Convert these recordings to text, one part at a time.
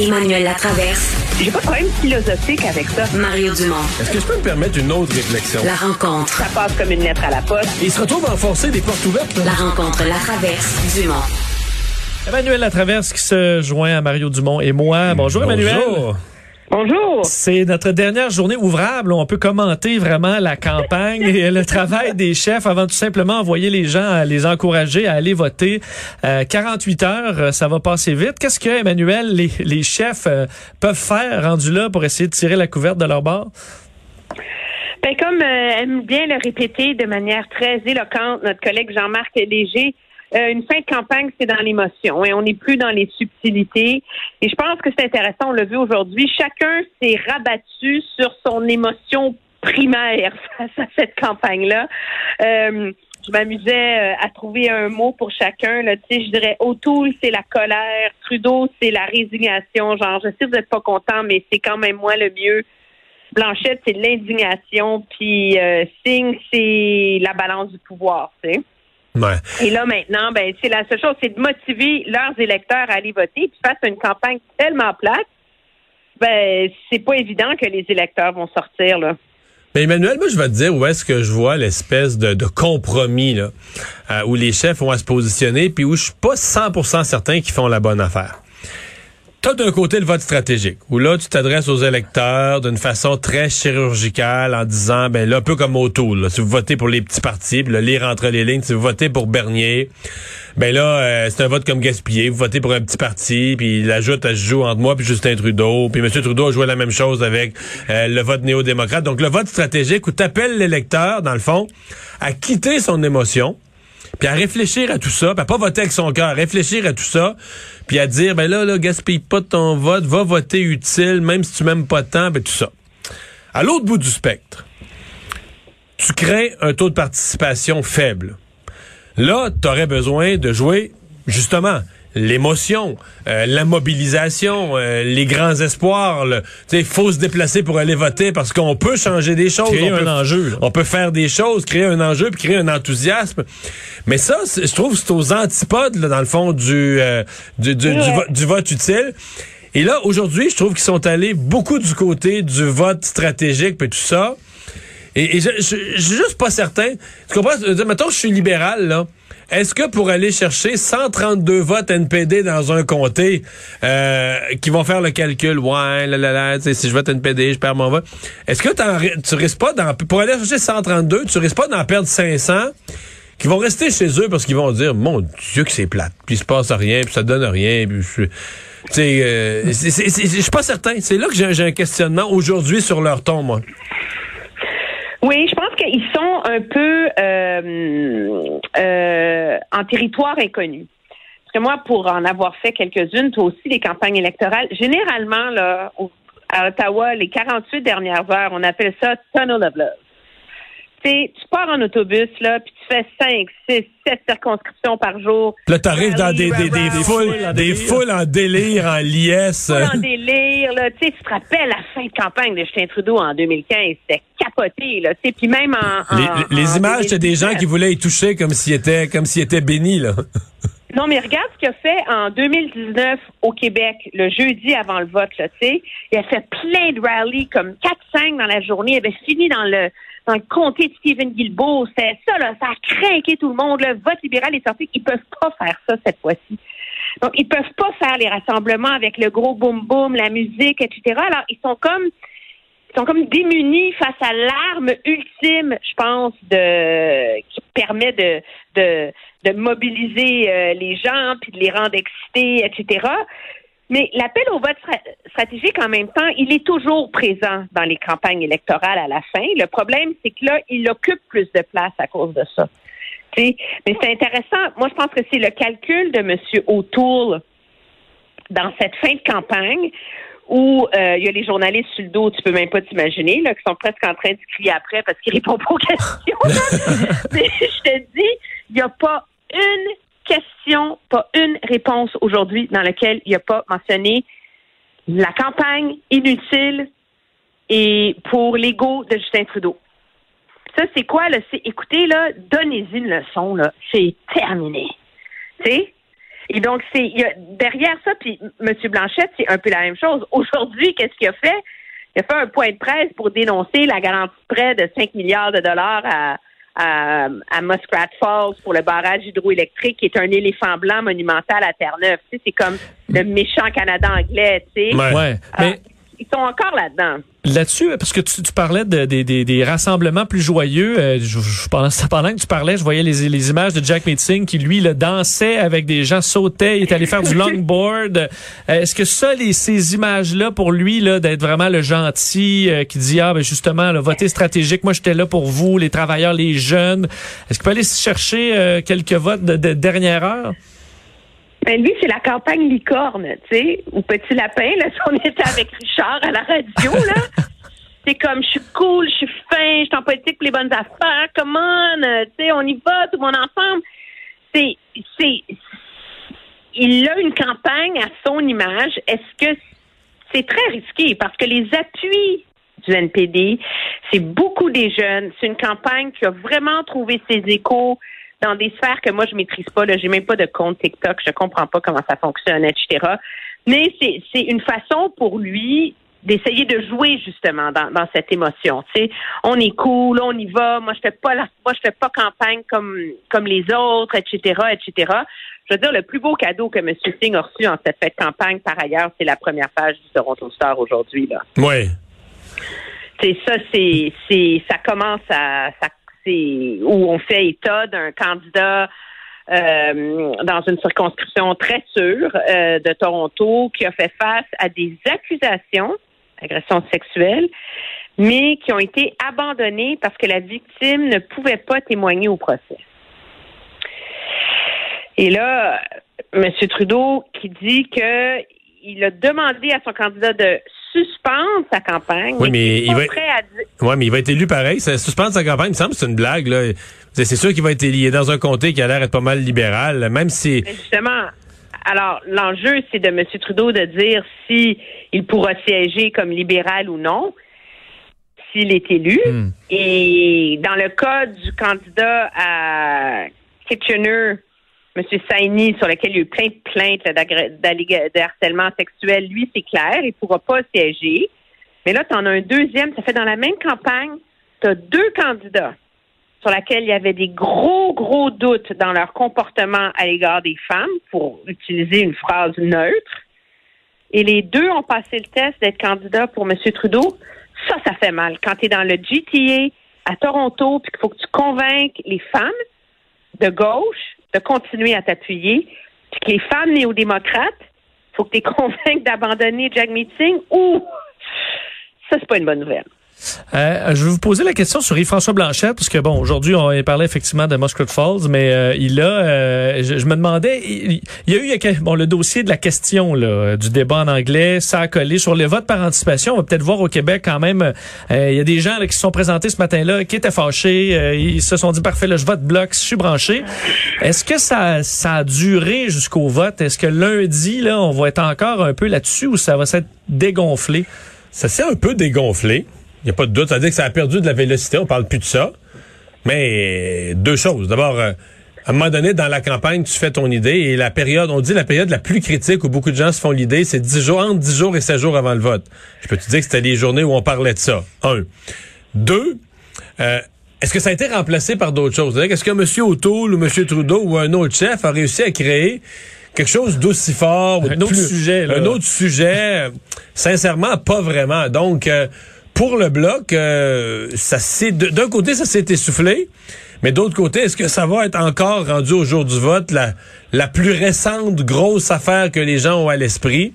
Emmanuel Latraverse. J'ai pas de problème philosophique avec ça. Mario Dumont. Est-ce que je peux me permettre une autre réflexion? La rencontre. Ça passe comme une lettre à la poste. il se retrouve à enfoncer des portes ouvertes. La rencontre, la traverse, Dumont. Emmanuel Latraverse qui se joint à Mario Dumont et moi. Bonjour, Emmanuel. Bonjour. C'est notre dernière journée ouvrable. On peut commenter vraiment la campagne et le travail des chefs avant tout simplement envoyer les gens à les encourager à aller voter. Euh, 48 heures, euh, ça va passer vite. Qu'est-ce que, Emmanuel, les, les chefs euh, peuvent faire rendus là pour essayer de tirer la couverte de leur bord? Ben, comme euh, aime bien le répéter de manière très éloquente notre collègue Jean-Marc Léger, euh, une fin de campagne, c'est dans l'émotion et on n'est plus dans les subtilités. Et je pense que c'est intéressant, on l'a vu aujourd'hui, chacun s'est rabattu sur son émotion primaire face à cette campagne-là. Euh, je m'amusais euh, à trouver un mot pour chacun. Là. Tu sais, je dirais O'Toole, c'est la colère. Trudeau, c'est la résignation. Genre, je sais que vous n'êtes pas content, mais c'est quand même moi le mieux. Blanchette, c'est l'indignation. Puis euh, Singh, c'est la balance du pouvoir. Tu sais. Ouais. Et là, maintenant, ben, c'est la seule chose, c'est de motiver leurs électeurs à aller voter. Puis face à une campagne tellement plate, ben, c'est pas évident que les électeurs vont sortir, là. Mais Emmanuel, moi, je vais te dire où est-ce que je vois l'espèce de, de compromis là, euh, où les chefs vont à se positionner, puis où je suis pas 100% certain qu'ils font la bonne affaire. T'as d'un côté le vote stratégique, où là, tu t'adresses aux électeurs d'une façon très chirurgicale en disant, ben là, un peu comme O'Toole, là, si vous votez pour les petits partis, le lire entre les lignes, si vous votez pour Bernier, ben là, euh, c'est un vote comme gaspillé, vous votez pour un petit parti, puis l'ajoute, elle se joue entre moi puis Justin Trudeau, puis M. Trudeau a joué la même chose avec euh, le vote néo-démocrate. Donc, le vote stratégique où t'appelles l'électeur, dans le fond, à quitter son émotion, puis à réfléchir à tout ça, puis à pas voter avec son cœur, réfléchir à tout ça, puis à dire ben là là gaspille pas ton vote, va voter utile même si tu m'aimes pas tant, ben tout ça. À l'autre bout du spectre, tu crées un taux de participation faible. Là, tu aurais besoin de jouer justement l'émotion, euh, la mobilisation, euh, les grands espoirs. Il faut se déplacer pour aller voter parce qu'on peut changer des choses. Créer on un peut, enjeu, là. On peut faire des choses, créer un enjeu, puis créer un enthousiasme. Mais ça, je trouve que c'est aux antipodes, là, dans le fond, du, euh, du, du, du Ouais. vo- du vote utile. Et là, aujourd'hui, je trouve qu'ils sont allés beaucoup du côté du vote stratégique, puis tout ça. Et, et je, je, je suis juste pas certain. Tu comprends? Je veux dire, Mettons que je suis libéral, là. Est-ce que pour aller chercher 132 votes NPD dans un comté, euh, qui vont faire le calcul, ouais, là, là, là, si je vote NPD, je perds mon vote. Est-ce que tu risques pas pour aller chercher 132, tu risques pas d'en perdre 500 qui vont rester chez eux parce qu'ils vont dire, mon Dieu que c'est plate, puis il se passe rien, puis ça donne rien, puis je, euh, suis pas certain. C'est là que j'ai un questionnement aujourd'hui sur leur ton, moi. Oui, je pense qu'ils sont un peu euh, euh, en territoire inconnu. Parce que moi, pour en avoir fait quelques-unes, toi aussi, les campagnes électorales, généralement, là, à Ottawa, les 48 dernières heures, on appelle ça tunnel of love. Tu pars en autobus, là, puis tu fais 5, 6, 7 circonscriptions par jour. Là, t'arrives dans des, des, des foules, des délire. foules en délire, en liesse. Pas en délire, là. Tu sais, tu te rappelles la fin de campagne de Justin Trudeau en 2015, c'était capoté, là. Tu sais, puis même en... Les, en- les en images, c'est des gens 2019. qui voulaient y toucher comme s'ils étaient, comme s'ils étaient bénis, là. Non, mais regarde ce qu'il a fait en 2019 au Québec, le jeudi avant le vote, là, tu sais. Il a fait plein de rallyes, comme 4-5 dans la journée. Il avait fini dans le dans le comté de Stephen Guilbeault. C'était ça, là, ça a craqué tout le monde. Le vote libéral est sorti. Ils peuvent pas faire ça cette fois-ci. Donc, ils peuvent pas faire les rassemblements avec le gros boum-boum, la musique, etc. Alors, ils sont comme ils sont comme démunis face à l'arme ultime, je pense, de qui permet de de, de mobiliser euh, les gens puis de les rendre excités, etc. Mais l'appel au vote stra- stratégique, en même temps, il est toujours présent dans les campagnes électorales à la fin. Le problème, c'est que là, il occupe plus de place à cause de ça. Tu sais, Mais c'est intéressant. Moi, je pense que c'est le calcul de M. O'Toole dans cette fin de campagne où euh, il y a les journalistes sur le dos, tu peux même pas t'imaginer, là, qui sont presque en train de crier après parce qu'ils répondent pas aux questions. Mais je te dis, il n'y a pas une question, pas une réponse aujourd'hui dans laquelle il n'y a pas mentionné la campagne inutile et pour l'ego de Justin Trudeau. Ça, c'est quoi, là? C'est, écoutez, là, donnez-y une leçon, là. C'est terminé. Tu sais? Et donc, c'est derrière ça, puis M. Blanchette, c'est un peu la même chose. Aujourd'hui, qu'est-ce qu'il a fait? Il a fait un point de presse pour dénoncer la garantie de prêt de 5 milliards de dollars à, à, à Muskrat Falls pour le barrage hydroélectrique, qui est un éléphant blanc monumental à Terre-Neuve. Tu sais, c'est comme le méchant Canada anglais, tu sais. Ouais. Ouais. Ah, Mais ils sont encore là-dedans. Là-dessus, parce que tu, tu parlais de, des- des- des rassemblements plus joyeux, euh, je, je- pendant, pendant que tu parlais, je voyais les, les images de Jack Meeting qui, lui, le dansait avec des gens, sautait, il est allé faire du longboard. Euh, Est-ce que ça, les, ces images-là, pour lui, là, d'être vraiment le gentil euh, qui dit, ah, ben justement, le voter stratégique, moi, j'étais là pour vous, les travailleurs, les jeunes, est-ce qu'il peut aller chercher euh, quelques votes de, de dernière heure? Ben lui, c'est la campagne licorne, tu sais, ou petit lapin, là, si on était avec Richard à la radio, là. C'est comme, je suis cool, je suis fin, je suis en politique pour les bonnes affaires, come on, euh, tu sais, on y va, tout le monde ensemble. C'est, c'est, il a une campagne à son image. Est-ce que c'est très risqué? Parce que les appuis du NPD, c'est beaucoup des jeunes. C'est une campagne qui a vraiment trouvé ses échos dans des sphères que moi je maîtrise pas. Là, j'ai même pas de compte TikTok, je comprends pas comment ça fonctionne, etc. Mais c'est c'est une façon pour lui d'essayer de jouer justement dans, dans cette émotion. Tu sais, on est cool, on y va. Moi je fais pas la, moi je fais pas campagne comme comme les autres, etc., etc. Je veux dire, le plus beau cadeau que M. Singh a reçu en cette fête campagne, par ailleurs, c'est la première page du Toronto Star aujourd'hui. Là Oui. c'est ça, c'est, c'est, ça commence à, ça, où on fait état d'un candidat euh, dans une circonscription très sûre euh, de Toronto qui a fait face à des accusations d'agression sexuelle, mais qui ont été abandonnées parce que la victime ne pouvait pas témoigner au procès. Et là, M. Trudeau qui dit que il a demandé à son candidat de suspendre sa campagne. Oui, mais il va- à Ouais, mais il va être élu pareil. Ça suspendre sa campagne, il me semble que c'est une blague. Là. C'est sûr qu'il va être élu. Dans un comté qui a l'air d'être pas mal libéral, même si... Mais justement, alors l'enjeu, c'est de M. Trudeau de dire si il pourra siéger comme libéral ou non s'il est élu. Hmm. Et dans le cas du candidat à Kitchener, M. Saini, sur lequel il y a eu plein de plaintes là, de sexuel, lui, c'est clair, il ne pourra pas siéger. Mais là, tu en as un deuxième, ça fait dans la même campagne, tu as deux candidats sur lesquels il y avait des gros, gros doutes dans leur comportement à l'égard des femmes, pour utiliser une phrase neutre. Et les deux ont passé le test d'être candidats pour M. Trudeau. Ça, ça fait mal. Quand tu es dans le GTA à Toronto, puis qu'il faut que tu convainques les femmes de gauche de continuer à t'appuyer, puis que les femmes néo-démocrates, il faut que tu les convainques d'abandonner Jack Meeting, ou ça, c'est pas une bonne nouvelle. Euh, je vais vous poser la question sur Yves-François Blanchette, parce que bon, aujourd'hui, on parlait effectivement de Muscat Falls, mais euh, il a, euh, je, me demandais, il, y a eu bon, le dossier de la question là, du débat en anglais, ça a collé sur le vote par anticipation. On va peut-être voir au Québec quand même, euh, il y a des gens là, qui se sont présentés ce matin-là, qui étaient fâchés, euh, ils se sont dit parfait, là, je vote bloc, je suis branché. Est-ce que ça, ça a duré jusqu'au vote? Est-ce que lundi, là, on va être encore un peu là-dessus ou ça va s'être dégonflé? Ça s'est un peu dégonflé. Il n'y a pas de doute. Ça veut dire que ça a perdu de la vélocité. On parle plus de ça. Mais deux choses. D'abord, euh, à un moment donné, dans la campagne, tu fais ton idée et la période, on dit la période la plus critique où beaucoup de gens se font l'idée, c'est 10 jours, entre 10 jours et 16 jours avant le vote. Je peux te dire que c'était les journées où on parlait de ça. Un. Deux, euh, est-ce que ça a été remplacé par d'autres choses? Est-ce que M. O'Toole ou M. Trudeau ou un autre chef a réussi à créer quelque chose d'aussi fort? ou Un autre sujet, là. Un autre sujet? euh, Sincèrement, pas vraiment. Donc, euh, pour le bloc, euh, ça s'est d'un côté, ça s'est essoufflé, mais d'autre côté, est-ce que ça va être encore rendu au jour du vote la, la plus récente grosse affaire que les gens ont à l'esprit?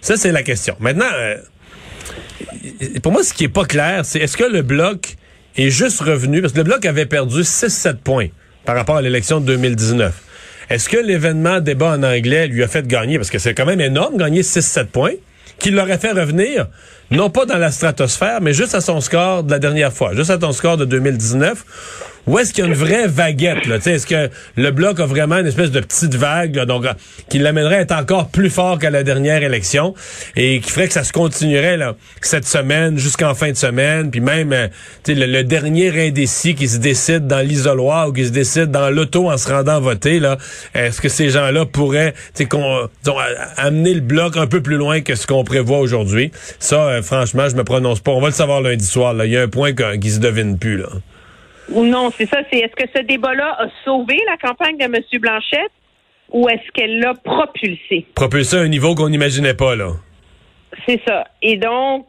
Ça, c'est la question. Maintenant, euh, pour moi, ce qui est pas clair, c'est est-ce que le bloc est juste revenu, parce que le bloc avait perdu 6-7 points par rapport à l'élection de 2019. Est-ce que l'événement débat en anglais lui a fait gagner, parce que c'est quand même énorme, gagner 6-7 points, qui l'aurait fait revenir, non pas dans la stratosphère, mais juste à son score de la dernière fois, juste à ton score de 2019, Ou est-ce qu'il y a une vraie vaguette? Là? Est-ce que le bloc a vraiment une espèce de petite vague là, donc, euh, qui l'amènerait à être encore plus fort qu'à la dernière élection et qui ferait que ça se continuerait là, cette semaine jusqu'en fin de semaine, puis même euh, le, le, dernier indécis qui se décide dans l'isoloir ou qui se décide dans l'auto en se rendant voter, là, est-ce que ces gens-là pourraient qu'on, amener le bloc un peu plus loin que ce qu'on prévoit aujourd'hui? Ça, euh, franchement, je me prononce pas. On va le savoir lundi soir. Il y a un point qui se devine plus. Là. Non, c'est ça. C'est est-ce que ce débat-là a sauvé la campagne de M. Blanchette ou est-ce qu'elle l'a propulsé? Propulsé à un niveau qu'on n'imaginait pas, là. C'est ça. Et donc,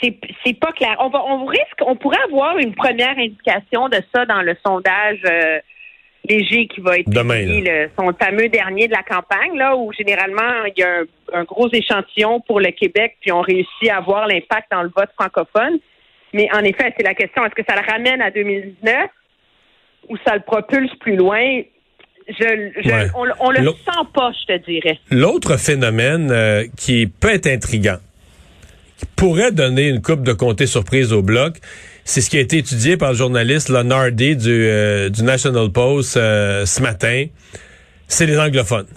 c'est pas clair. On, va, on risque, on pourrait avoir une première indication de ça dans le sondage euh, léger qui va être Demain, le, son fameux dernier de la campagne, là, où généralement il y a un, un, gros échantillon pour le Québec, puis on réussit à voir l'impact dans le vote francophone. Mais en effet, c'est la question, est-ce que ça le ramène à 2019 ou ça le propulse plus loin? Je, je on, on, le sent pas, je te dirais. L'autre phénomène euh, qui peut être intriguant, qui pourrait donner une coupe de comté surprise au bloc, c'est ce qui a été étudié par le journaliste Leonardi du, euh, du National Post euh, ce matin. C'est les anglophones.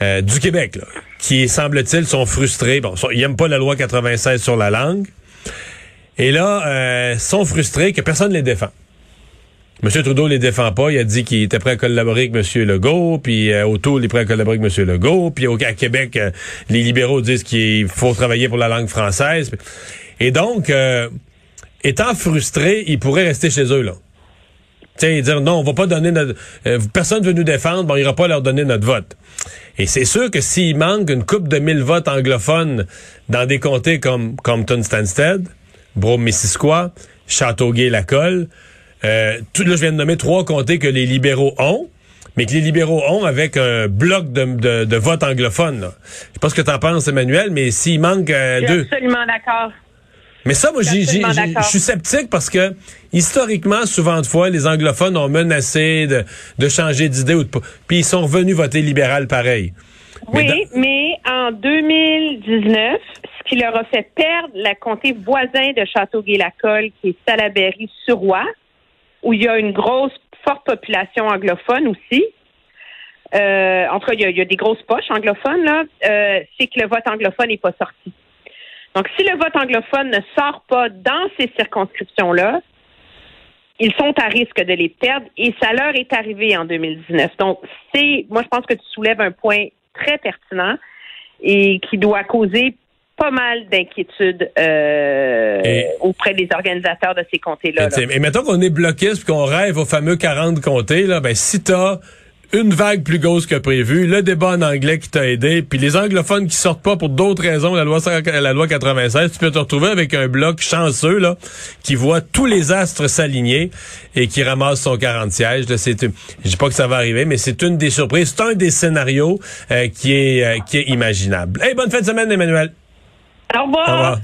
du Québec, là qui, semble-t-il, sont frustrés. Bon, ils n'aiment pas la loi 96 sur la langue. Et là, euh, sont frustrés que personne ne les défend. M. Trudeau les défend pas. Il a dit qu'il était prêt à collaborer avec M. Legault, puis euh, il est prêt à collaborer avec M. Legault, puis au à Québec, euh, les libéraux disent qu'il faut travailler pour la langue française. Et donc, euh, étant frustrés, ils pourraient rester chez eux, là. Tiens, dire non, on va pas donner notre... personne ne veut nous défendre, bon, on ira pas leur donner notre vote. Et c'est sûr que s'il manque une coupe de mille votes anglophones dans des comtés comme Compton-Stanstead, Brome-Missisquoi, Châteauguay-Lacolle, euh, tout, là, je viens de nommer trois comtés que les libéraux ont, mais que les libéraux ont avec un bloc de, de, votes anglophones. Là. Je sais pas ce que tu en penses, Emmanuel, mais s'il manque euh, deux... absolument d'accord. Mais ça, moi, je suis sceptique parce que historiquement, souvent de fois, les anglophones ont menacé de, de changer d'idée ou de, puis ils sont revenus voter libéral pareil. Oui, mais, en 2019, ce qui leur a fait perdre la comté voisin de Châteauguay-Lacolle, qui est Salaberry-sur-Roi, où il y a une grosse, forte population anglophone aussi. Euh, en tout cas, il y, a, des grosses poches anglophones, là. Euh, c'est que le vote anglophone n'est pas sorti. Donc, si le vote anglophone ne sort pas dans ces circonscriptions-là, ils sont à risque de les perdre et ça leur est arrivé en 2019. Donc, c'est, moi, je pense que tu soulèves un point très pertinent et qui doit causer pas mal d'inquiétudes euh, auprès des organisateurs de ces comtés-là. Et, mettons qu'on est bloqué et qu'on rêve aux fameux 40 comtés, là, ben, si t'as une vague plus grosse que prévu, le débat en anglais qui t'a aidé, puis les anglophones qui sortent pas pour d'autres raisons, la loi la loi 96, tu peux te retrouver avec un bloc chanceux là qui voit tous les astres s'aligner et qui ramasse son 40 sièges. C'est, je dis pas que ça va arriver, mais c'est une des surprises, c'est un des scénarios euh, qui est euh, qui est imaginable. Hey, bonne fin de semaine, Emmanuel. Au revoir. Au revoir.